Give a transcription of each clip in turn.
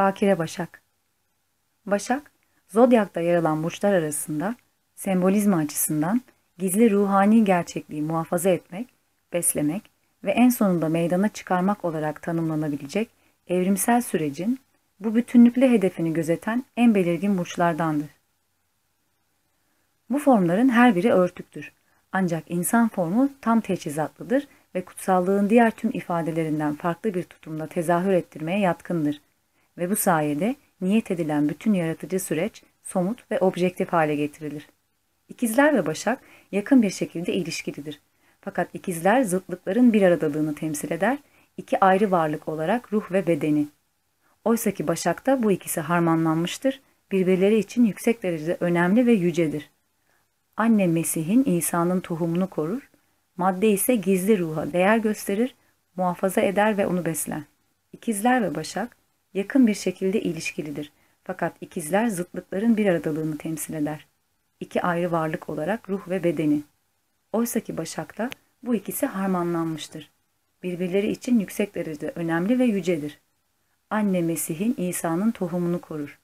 Bakire Başak Başak, Zodyak'ta yer alan burçlar arasında sembolizma açısından gizli ruhani gerçekliği muhafaza etmek, beslemek ve en sonunda meydana çıkarmak olarak tanımlanabilecek evrimsel sürecin bu bütünlüklü hedefini gözeten en belirgin burçlardandır. Bu formların her biri örtüktür. Ancak insan formu tam teçhizatlıdır ve kutsallığın diğer tüm ifadelerinden farklı bir tutumla tezahür ettirmeye yatkındır. Ve bu sayede niyet edilen bütün yaratıcı süreç somut ve objektif hale getirilir. İkizler ve Başak yakın bir şekilde ilişkilidir. Fakat ikizler zıtlıkların bir aradalığını temsil eder, iki ayrı varlık olarak ruh ve bedeni. Oysaki Başak'ta bu ikisi harmanlanmıştır, birbirleri için yüksek derecede önemli ve yücedir. Anne Mesih'in İsa'nın tohumunu korur, madde ise gizli ruha değer gösterir, muhafaza eder ve onu besler. İkizler ve Başak yakın bir şekilde ilişkilidir. Fakat ikizler zıtlıkların bir aradalığını temsil eder. İki ayrı varlık olarak ruh ve bedeni. Oysaki Başak'ta bu ikisi harmanlanmıştır. Birbirleri için yüksek derecede önemli ve yücedir. Anne Mesih'in İsa'nın tohumunu korur.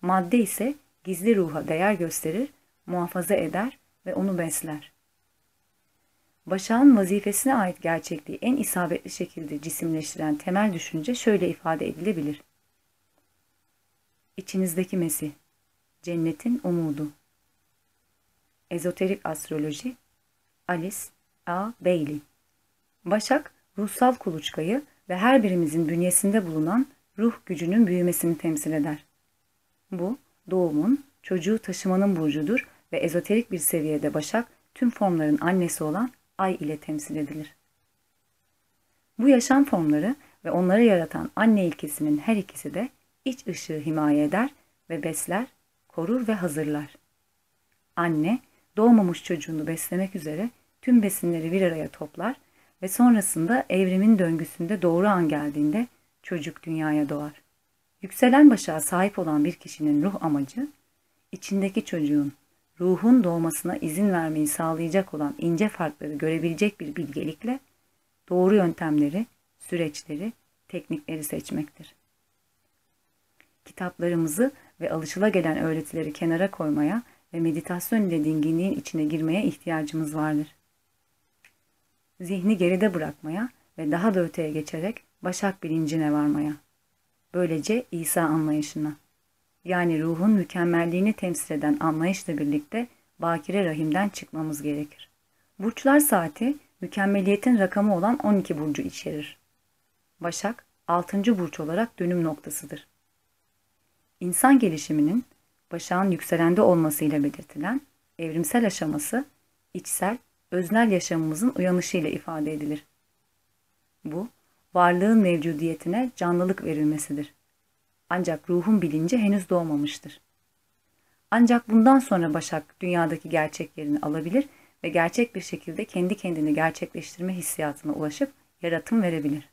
Madde ise gizli ruha değer gösterir, muhafaza eder ve onu besler. Başak'ın vazifesine ait gerçekliği en isabetli şekilde cisimleştiren temel düşünce şöyle ifade edilebilir. İçinizdeki Mesih, cennetin umudu. Ezoterik Astroloji Alice A. Bailey Başak, ruhsal kuluçkayı ve her birimizin bünyesinde bulunan ruh gücünün büyümesini temsil eder. Bu, doğumun, çocuğu taşımanın burcudur ve ezoterik bir seviyede Başak, tüm formların annesi olan Ay ile temsil edilir. Bu yaşam formları ve onları yaratan anne ilkesinin her ikisi de iç ışığı himaye eder ve besler, korur ve hazırlar. Anne, doğmamış çocuğunu beslemek üzere tüm besinleri bir araya toplar ve sonrasında evrimin döngüsünde doğru an geldiğinde çocuk dünyaya doğar. Yükselen başa sahip olan bir kişinin ruh amacı, içindeki çocuğun, ruhun doğmasına izin vermeyi sağlayacak olan ince farkları görebilecek bir bilgelikle doğru yöntemleri, süreçleri, teknikleri seçmektir. Kitaplarımızı ve alışılagelen öğretileri kenara koymaya ve meditasyon ile dinginliğin içine girmeye ihtiyacımız vardır. Zihni geride bırakmaya ve daha da öteye geçerek Başak bilincine varmaya. Böylece İsa anlayışına, yani ruhun mükemmelliğini temsil eden anlayışla birlikte bakire rahimden çıkmamız gerekir. Burçlar saati mükemmeliyetin rakamı olan 12 burcu içerir. Başak 6. burç olarak dönüm noktasıdır. İnsan gelişiminin Başak'ın yükselende olmasıyla belirtilen evrimsel aşaması içsel, öznel yaşamımızın uyanışıyla ifade edilir. Bu, varlığın mevcudiyetine canlılık verilmesidir. Ancak ruhun bilinci henüz doğmamıştır. Ancak bundan sonra Başak dünyadaki gerçek yerini alabilir ve gerçek bir şekilde kendi kendini gerçekleştirme hissiyatına ulaşıp yaratım verebilir.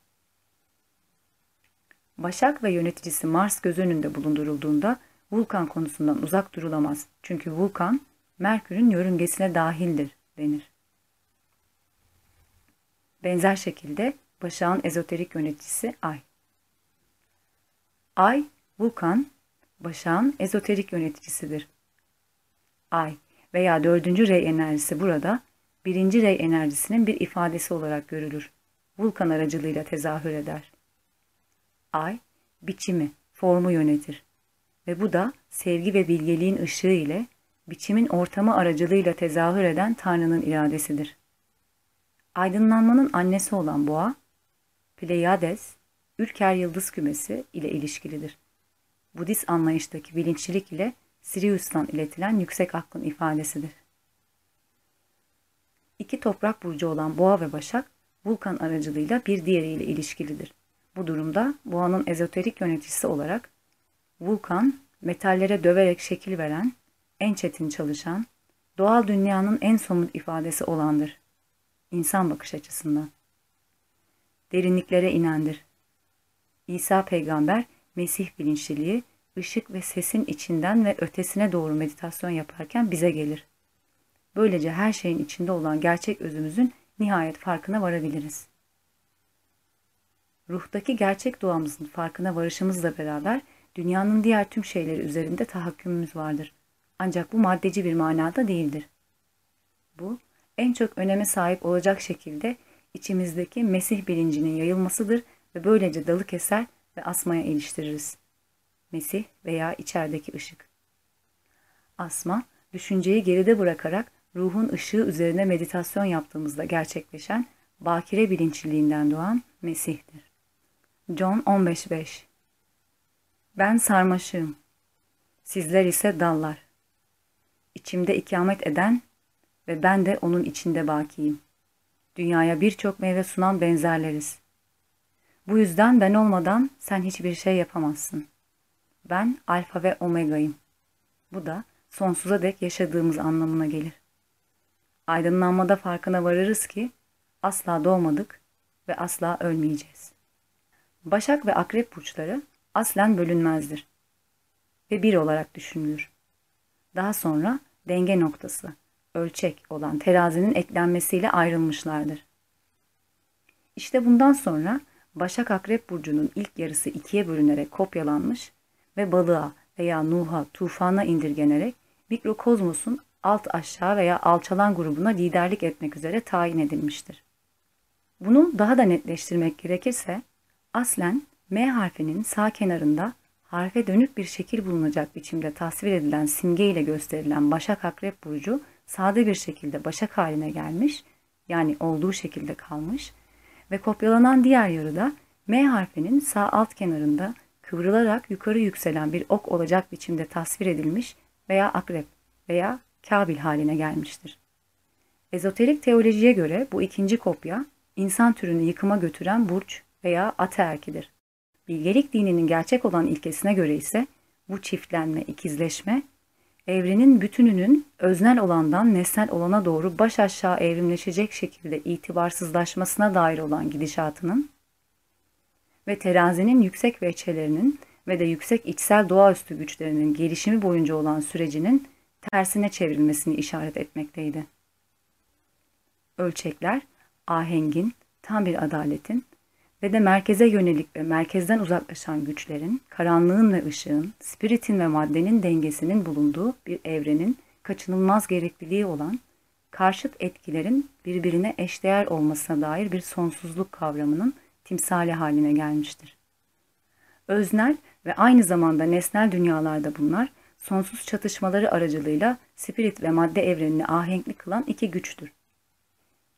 Başak ve yöneticisi Mars göz önünde bulundurulduğunda vulkan konusundan uzak durulamaz. Çünkü vulkan Merkür'ün yörüngesine dahildir denir. Benzer şekilde Başak'ın ezoterik yöneticisi Ay. Ay, Vulkan, Başak'ın ezoterik yöneticisidir. Ay veya dördüncü rey enerjisi burada birinci rey enerjisinin bir ifadesi olarak görülür. Vulkan aracılığıyla tezahür eder. Ay, biçimi, formu yönetir. Ve bu da sevgi ve bilgeliğin ışığı ile biçimin ortamı aracılığıyla tezahür eden Tanrı'nın iradesidir. Aydınlanmanın annesi olan boğa, Pleiades, Ülker Yıldız Kümesi ile ilişkilidir. Budist anlayıştaki bilinçlilik ile Sirius'tan iletilen yüksek aklın ifadesidir. İki toprak burcu olan boğa ve başak, vulkan aracılığıyla bir diğeriyle ilişkilidir. Bu durumda boğanın ezoterik yöneticisi olarak vulkan, metallere döverek şekil veren, en çetin çalışan, doğal dünyanın en somut ifadesi olandır. İnsan bakış açısından. Derinliklere inendir. İsa peygamber, Mesih bilinçliliği, ışık ve sesin içinden ve ötesine doğru meditasyon yaparken bize gelir. Böylece her şeyin içinde olan gerçek özümüzün nihayet farkına varabiliriz. ruhtaki gerçek doğamızın farkına varışımızla beraber dünyanın diğer tüm şeyleri üzerinde tahakkümümüz vardır. Ancak bu maddeci bir manada değildir. Bu, en çok öneme sahip olacak şekilde içimizdeki Mesih bilincinin yayılmasıdır ve böylece dalı keser ve asmaya iliştiririz. Mesih veya içerideki ışık. Asma, düşünceyi geride bırakarak ruhun ışığı üzerine meditasyon yaptığımızda gerçekleşen bakire bilinçliliğinden doğan Mesih'tir. John 15.5 Ben sarmaşığım, sizler ise dallar. İçimde ikamet eden ve ben de onun içinde bakiyim. Dünyaya birçok meyve sunan benzerleriz. Bu yüzden ben olmadan sen hiçbir şey yapamazsın. Ben alfa ve omega'yım. Bu da sonsuza dek yaşadığımız anlamına gelir. Aydınlanmada farkına varırız ki asla doğmadık ve asla ölmeyeceğiz. Başak ve akrep burçları aslen bölünmezdir ve bir olarak düşünülür. Daha sonra denge noktası, ölçek olan terazinin eklenmesiyle ayrılmışlardır. İşte bundan sonra Başak Akrep Burcu'nun ilk yarısı ikiye bölünerek kopyalanmış ve balığa veya Nuh'a, tufana indirgenerek mikrokozmosun alt aşağı veya alçalan grubuna liderlik etmek üzere tayin edilmiştir. Bunu daha da netleştirmek gerekirse, aslen M harfinin sağ kenarında harfe dönük bir şekil bulunacak biçimde tasvir edilen simge ile gösterilen Başak Akrep Burcu sade bir şekilde Başak haline gelmiş, yani olduğu şekilde kalmış ve kopyalanan diğer yarıda M harfinin sağ alt kenarında kıvrılarak yukarı yükselen bir ok olacak biçimde tasvir edilmiş veya akrep veya kabil haline gelmiştir. Ezoterik teolojiye göre bu ikinci kopya insan türünü yıkıma götüren burç veya ataerkidir. Bilgelik dininin gerçek olan ilkesine göre ise bu çiftlenme, ikizleşme, evrenin bütününün öznel olandan nesnel olana doğru baş aşağı evrimleşecek şekilde itibarsızlaşmasına dair olan gidişatının ve terazinin yüksek veçelerinin ve de yüksek içsel doğaüstü güçlerinin gelişimi boyunca olan sürecinin tersine çevrilmesini işaret etmekteydi. Ölçekler, ahengin, tam bir adaletin ve de merkeze yönelik ve merkezden uzaklaşan güçlerin, karanlığın ve ışığın, spiritin ve maddenin dengesinin bulunduğu bir evrenin kaçınılmaz gerekliliği olan karşıt etkilerin birbirine eşdeğer olmasına dair bir sonsuzluk kavramının timsali haline gelmiştir. Öznel ve aynı zamanda nesnel dünyalarda bunlar sonsuz çatışmaları aracılığıyla spirit ve madde evrenini ahenkli kılan iki güçtür.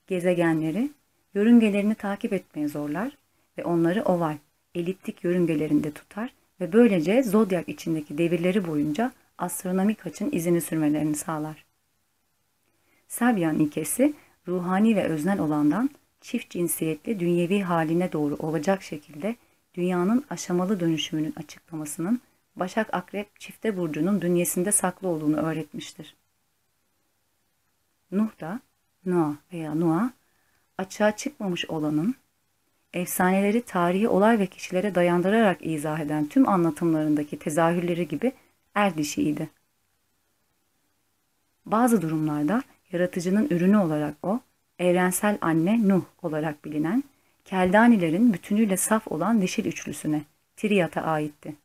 Gezegenleri yörüngelerini takip etmeye zorlar ve onları oval, eliptik yörüngelerinde tutar ve böylece zodyak içindeki devirleri boyunca astronomik açın izini sürmelerini sağlar. Sabyan ilkesi ruhani ve öznel olandan çift cinsiyetli dünyevi haline doğru olacak şekilde dünyanın aşamalı dönüşümünün açıklamasının Başak Akrep çifte burcunun dünyasında saklı olduğunu öğretmiştir. Nuh da Noah veya Noah açığa çıkmamış olanın efsaneleri tarihi olay ve kişilere dayandırarak izah eden tüm anlatımlarındaki tezahürleri gibi er dişiydi. Bazı durumlarda yaratıcının ürünü olarak o, evrensel anne Nuh olarak bilinen, Keldanilerin bütünüyle saf olan dişil üçlüsüne, Triyat'a aitti.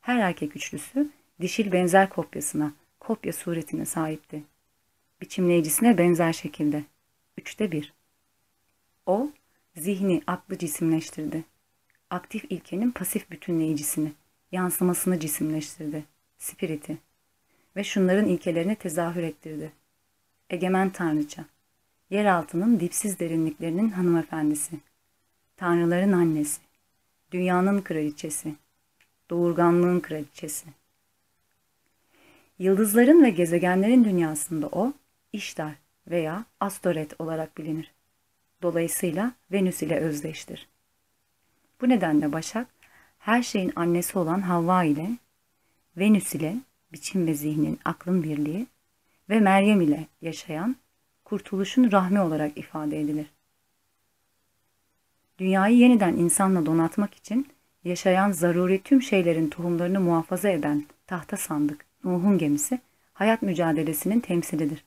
Her erkek üçlüsü dişil benzer kopyasına, kopya suretine sahipti. Biçimleyicisine benzer şekilde. Üçte bir. O, zihni, aklı cisimleştirdi. Aktif ilkenin pasif bütünleyicisini, yansımasını cisimleştirdi. Spiriti. Ve şunların ilkelerini tezahür ettirdi. Egemen Tanrıça. Yeraltının dipsiz derinliklerinin hanımefendisi. Tanrıların annesi. Dünyanın kraliçesi doğurganlığın kraliçesi. Yıldızların ve gezegenlerin dünyasında o, İştar veya Astoret olarak bilinir. Dolayısıyla Venüs ile özdeştir. Bu nedenle Başak, her şeyin annesi olan Havva ile, Venüs ile biçim ve zihnin aklın birliği ve Meryem ile yaşayan kurtuluşun rahmi olarak ifade edilir. Dünyayı yeniden insanla donatmak için yaşayan zaruri tüm şeylerin tohumlarını muhafaza eden tahta sandık, Nuh'un gemisi, hayat mücadelesinin temsilidir.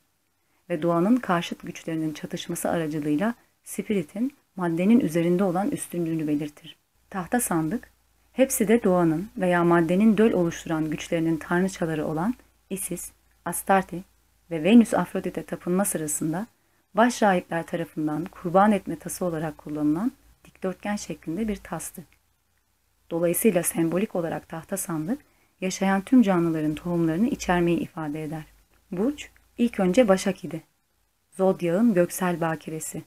Ve doğanın karşıt güçlerinin çatışması aracılığıyla spiritin maddenin üzerinde olan üstünlüğünü belirtir. Tahta sandık, hepsi de doğanın veya maddenin döl oluşturan güçlerinin tanrıçaları olan Isis, Astarte ve Venüs Afrodite tapınma sırasında baş rahipler tarafından kurban etme tası olarak kullanılan dikdörtgen şeklinde bir tastı. Dolayısıyla sembolik olarak tahta sandık, yaşayan tüm canlıların tohumlarını içermeyi ifade eder. Burç, ilk önce Başak idi. Zodyağın göksel bakiresi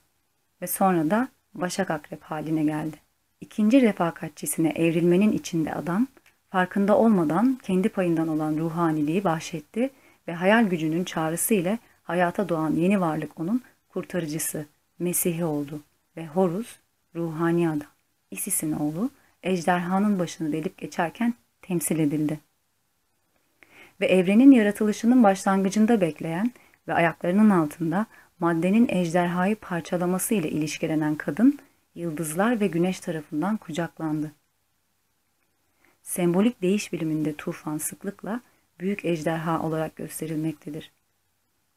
ve sonra da Başak Akrep haline geldi. İkinci refakatçisine evrilmenin içinde adam, farkında olmadan kendi payından olan ruhaniliği bahşetti ve hayal gücünün çağrısı ile hayata doğan yeni varlık onun kurtarıcısı, Mesih'i oldu ve Horus, ruhani adam, Isis'in oğlu, ejderhanın başını delip geçerken temsil edildi. Ve evrenin yaratılışının başlangıcında bekleyen ve ayaklarının altında maddenin ejderhayı parçalaması ile ilişkilenen kadın, yıldızlar ve güneş tarafından kucaklandı. Sembolik değiş biliminde tufan sıklıkla büyük ejderha olarak gösterilmektedir.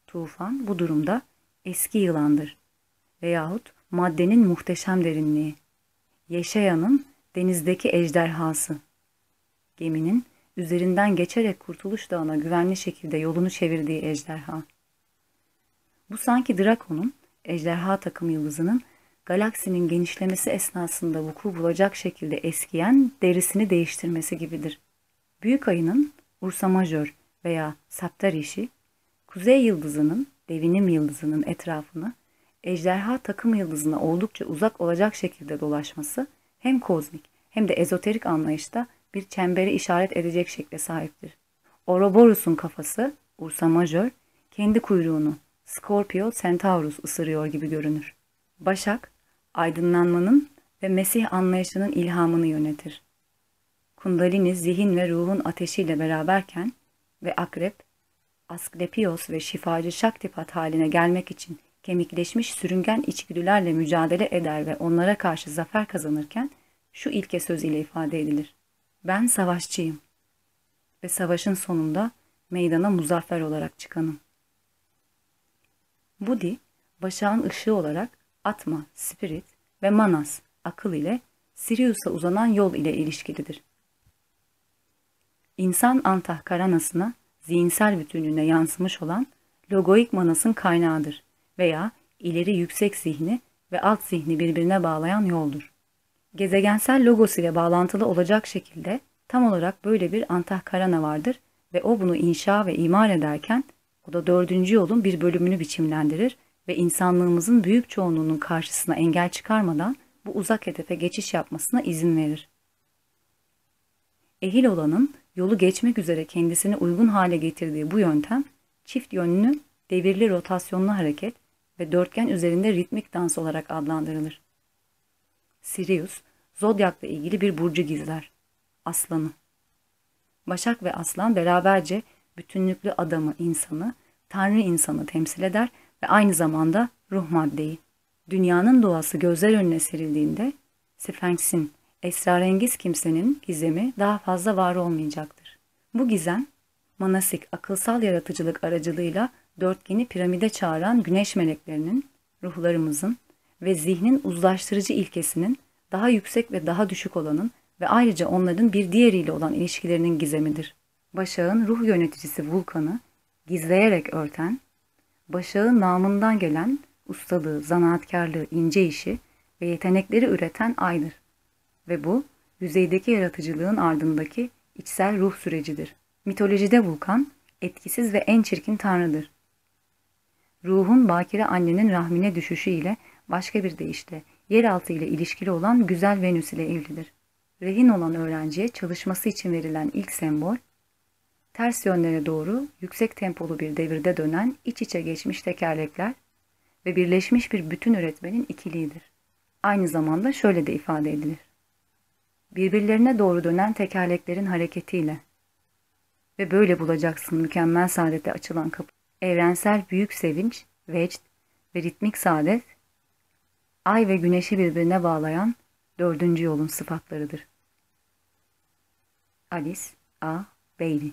Tufan bu durumda eski yılandır veyahut maddenin muhteşem derinliği, Yeşaya'nın denizdeki ejderhası, geminin üzerinden geçerek Kurtuluş Dağı'na güvenli şekilde yolunu çevirdiği ejderha. Bu sanki Draco'nun, ejderha takım yıldızının galaksinin genişlemesi esnasında vuku bulacak şekilde eskiyen derisini değiştirmesi gibidir. Büyük ayının Ursa Majör veya Saptarişi, kuzey yıldızının, devinim yıldızının etrafını ejderha takım yıldızına oldukça uzak olacak şekilde dolaşması hem kozmik hem de ezoterik anlayışta bir çembere işaret edecek şekle sahiptir. Ouroboros'un kafası, Ursa Majör, kendi kuyruğunu Scorpio Centaurus ısırıyor gibi görünür. Başak, aydınlanmanın ve Mesih anlayışının ilhamını yönetir. Kundalini zihin ve ruhun ateşiyle beraberken ve akrep, Asklepios ve şifacı Şaktipat haline gelmek için kemikleşmiş sürüngen içgüdülerle mücadele eder ve onlara karşı zafer kazanırken şu ilke söz ile ifade edilir. Ben savaşçıyım ve savaşın sonunda meydana muzaffer olarak çıkanım. Budi, başağın ışığı olarak Atma, Spirit ve Manas, akıl ile Sirius'a uzanan yol ile ilişkilidir. İnsan antahkaranasına, zihinsel bütünlüğüne yansımış olan logoik manasın kaynağıdır veya ileri yüksek zihni ve alt zihni birbirine bağlayan yoldur. Gezegensel logos ile bağlantılı olacak şekilde tam olarak böyle bir antahkarana vardır ve o bunu inşa ve imar ederken o da dördüncü yolun bir bölümünü biçimlendirir ve insanlığımızın büyük çoğunluğunun karşısına engel çıkarmadan bu uzak hedefe geçiş yapmasına izin verir. Ehil olanın yolu geçmek üzere kendisini uygun hale getirdiği bu yöntem çift yönlü devirli rotasyonlu hareket ve dörtgen üzerinde ritmik dans olarak adlandırılır. Sirius, Zodyak'la ilgili bir burcu gizler. Aslanı. Başak ve Aslan beraberce bütünlüklü adamı, insanı, Tanrı insanı temsil eder ve aynı zamanda ruh maddeyi. Dünyanın doğası gözler önüne serildiğinde Sphinx'in, esrarengiz kimsenin gizemi daha fazla var olmayacaktır. Bu gizem, manasik akılsal yaratıcılık aracılığıyla dörtgeni piramide çağıran güneş meleklerinin, ruhlarımızın ve zihnin uzlaştırıcı ilkesinin daha yüksek ve daha düşük olanın ve ayrıca onların bir diğeriyle olan ilişkilerinin gizemidir. Başak'ın ruh yöneticisi Vulkan'ı gizleyerek örten, Başak'ın namından gelen ustalığı, zanaatkarlığı, ince işi ve yetenekleri üreten aydır. Ve bu, yüzeydeki yaratıcılığın ardındaki içsel ruh sürecidir. Mitolojide Vulkan, etkisiz ve en çirkin tanrıdır. Ruhun bakire annenin rahmine düşüşü ile başka bir deyişle yeraltı ile ilişkili olan güzel Venüs ile evlidir. Rehin olan öğrenciye çalışması için verilen ilk sembol, ters yönlere doğru yüksek tempolu bir devirde dönen iç içe geçmiş tekerlekler ve birleşmiş bir bütün üretmenin ikiliğidir. Aynı zamanda şöyle de ifade edilir. Birbirlerine doğru dönen tekerleklerin hareketiyle ve böyle bulacaksın mükemmel saadete açılan kapı. Evrensel büyük sevinç, vecd ve ritmik saadet, ay ve güneşi birbirine bağlayan dördüncü yolun sıfatlarıdır. Alice A. Bailey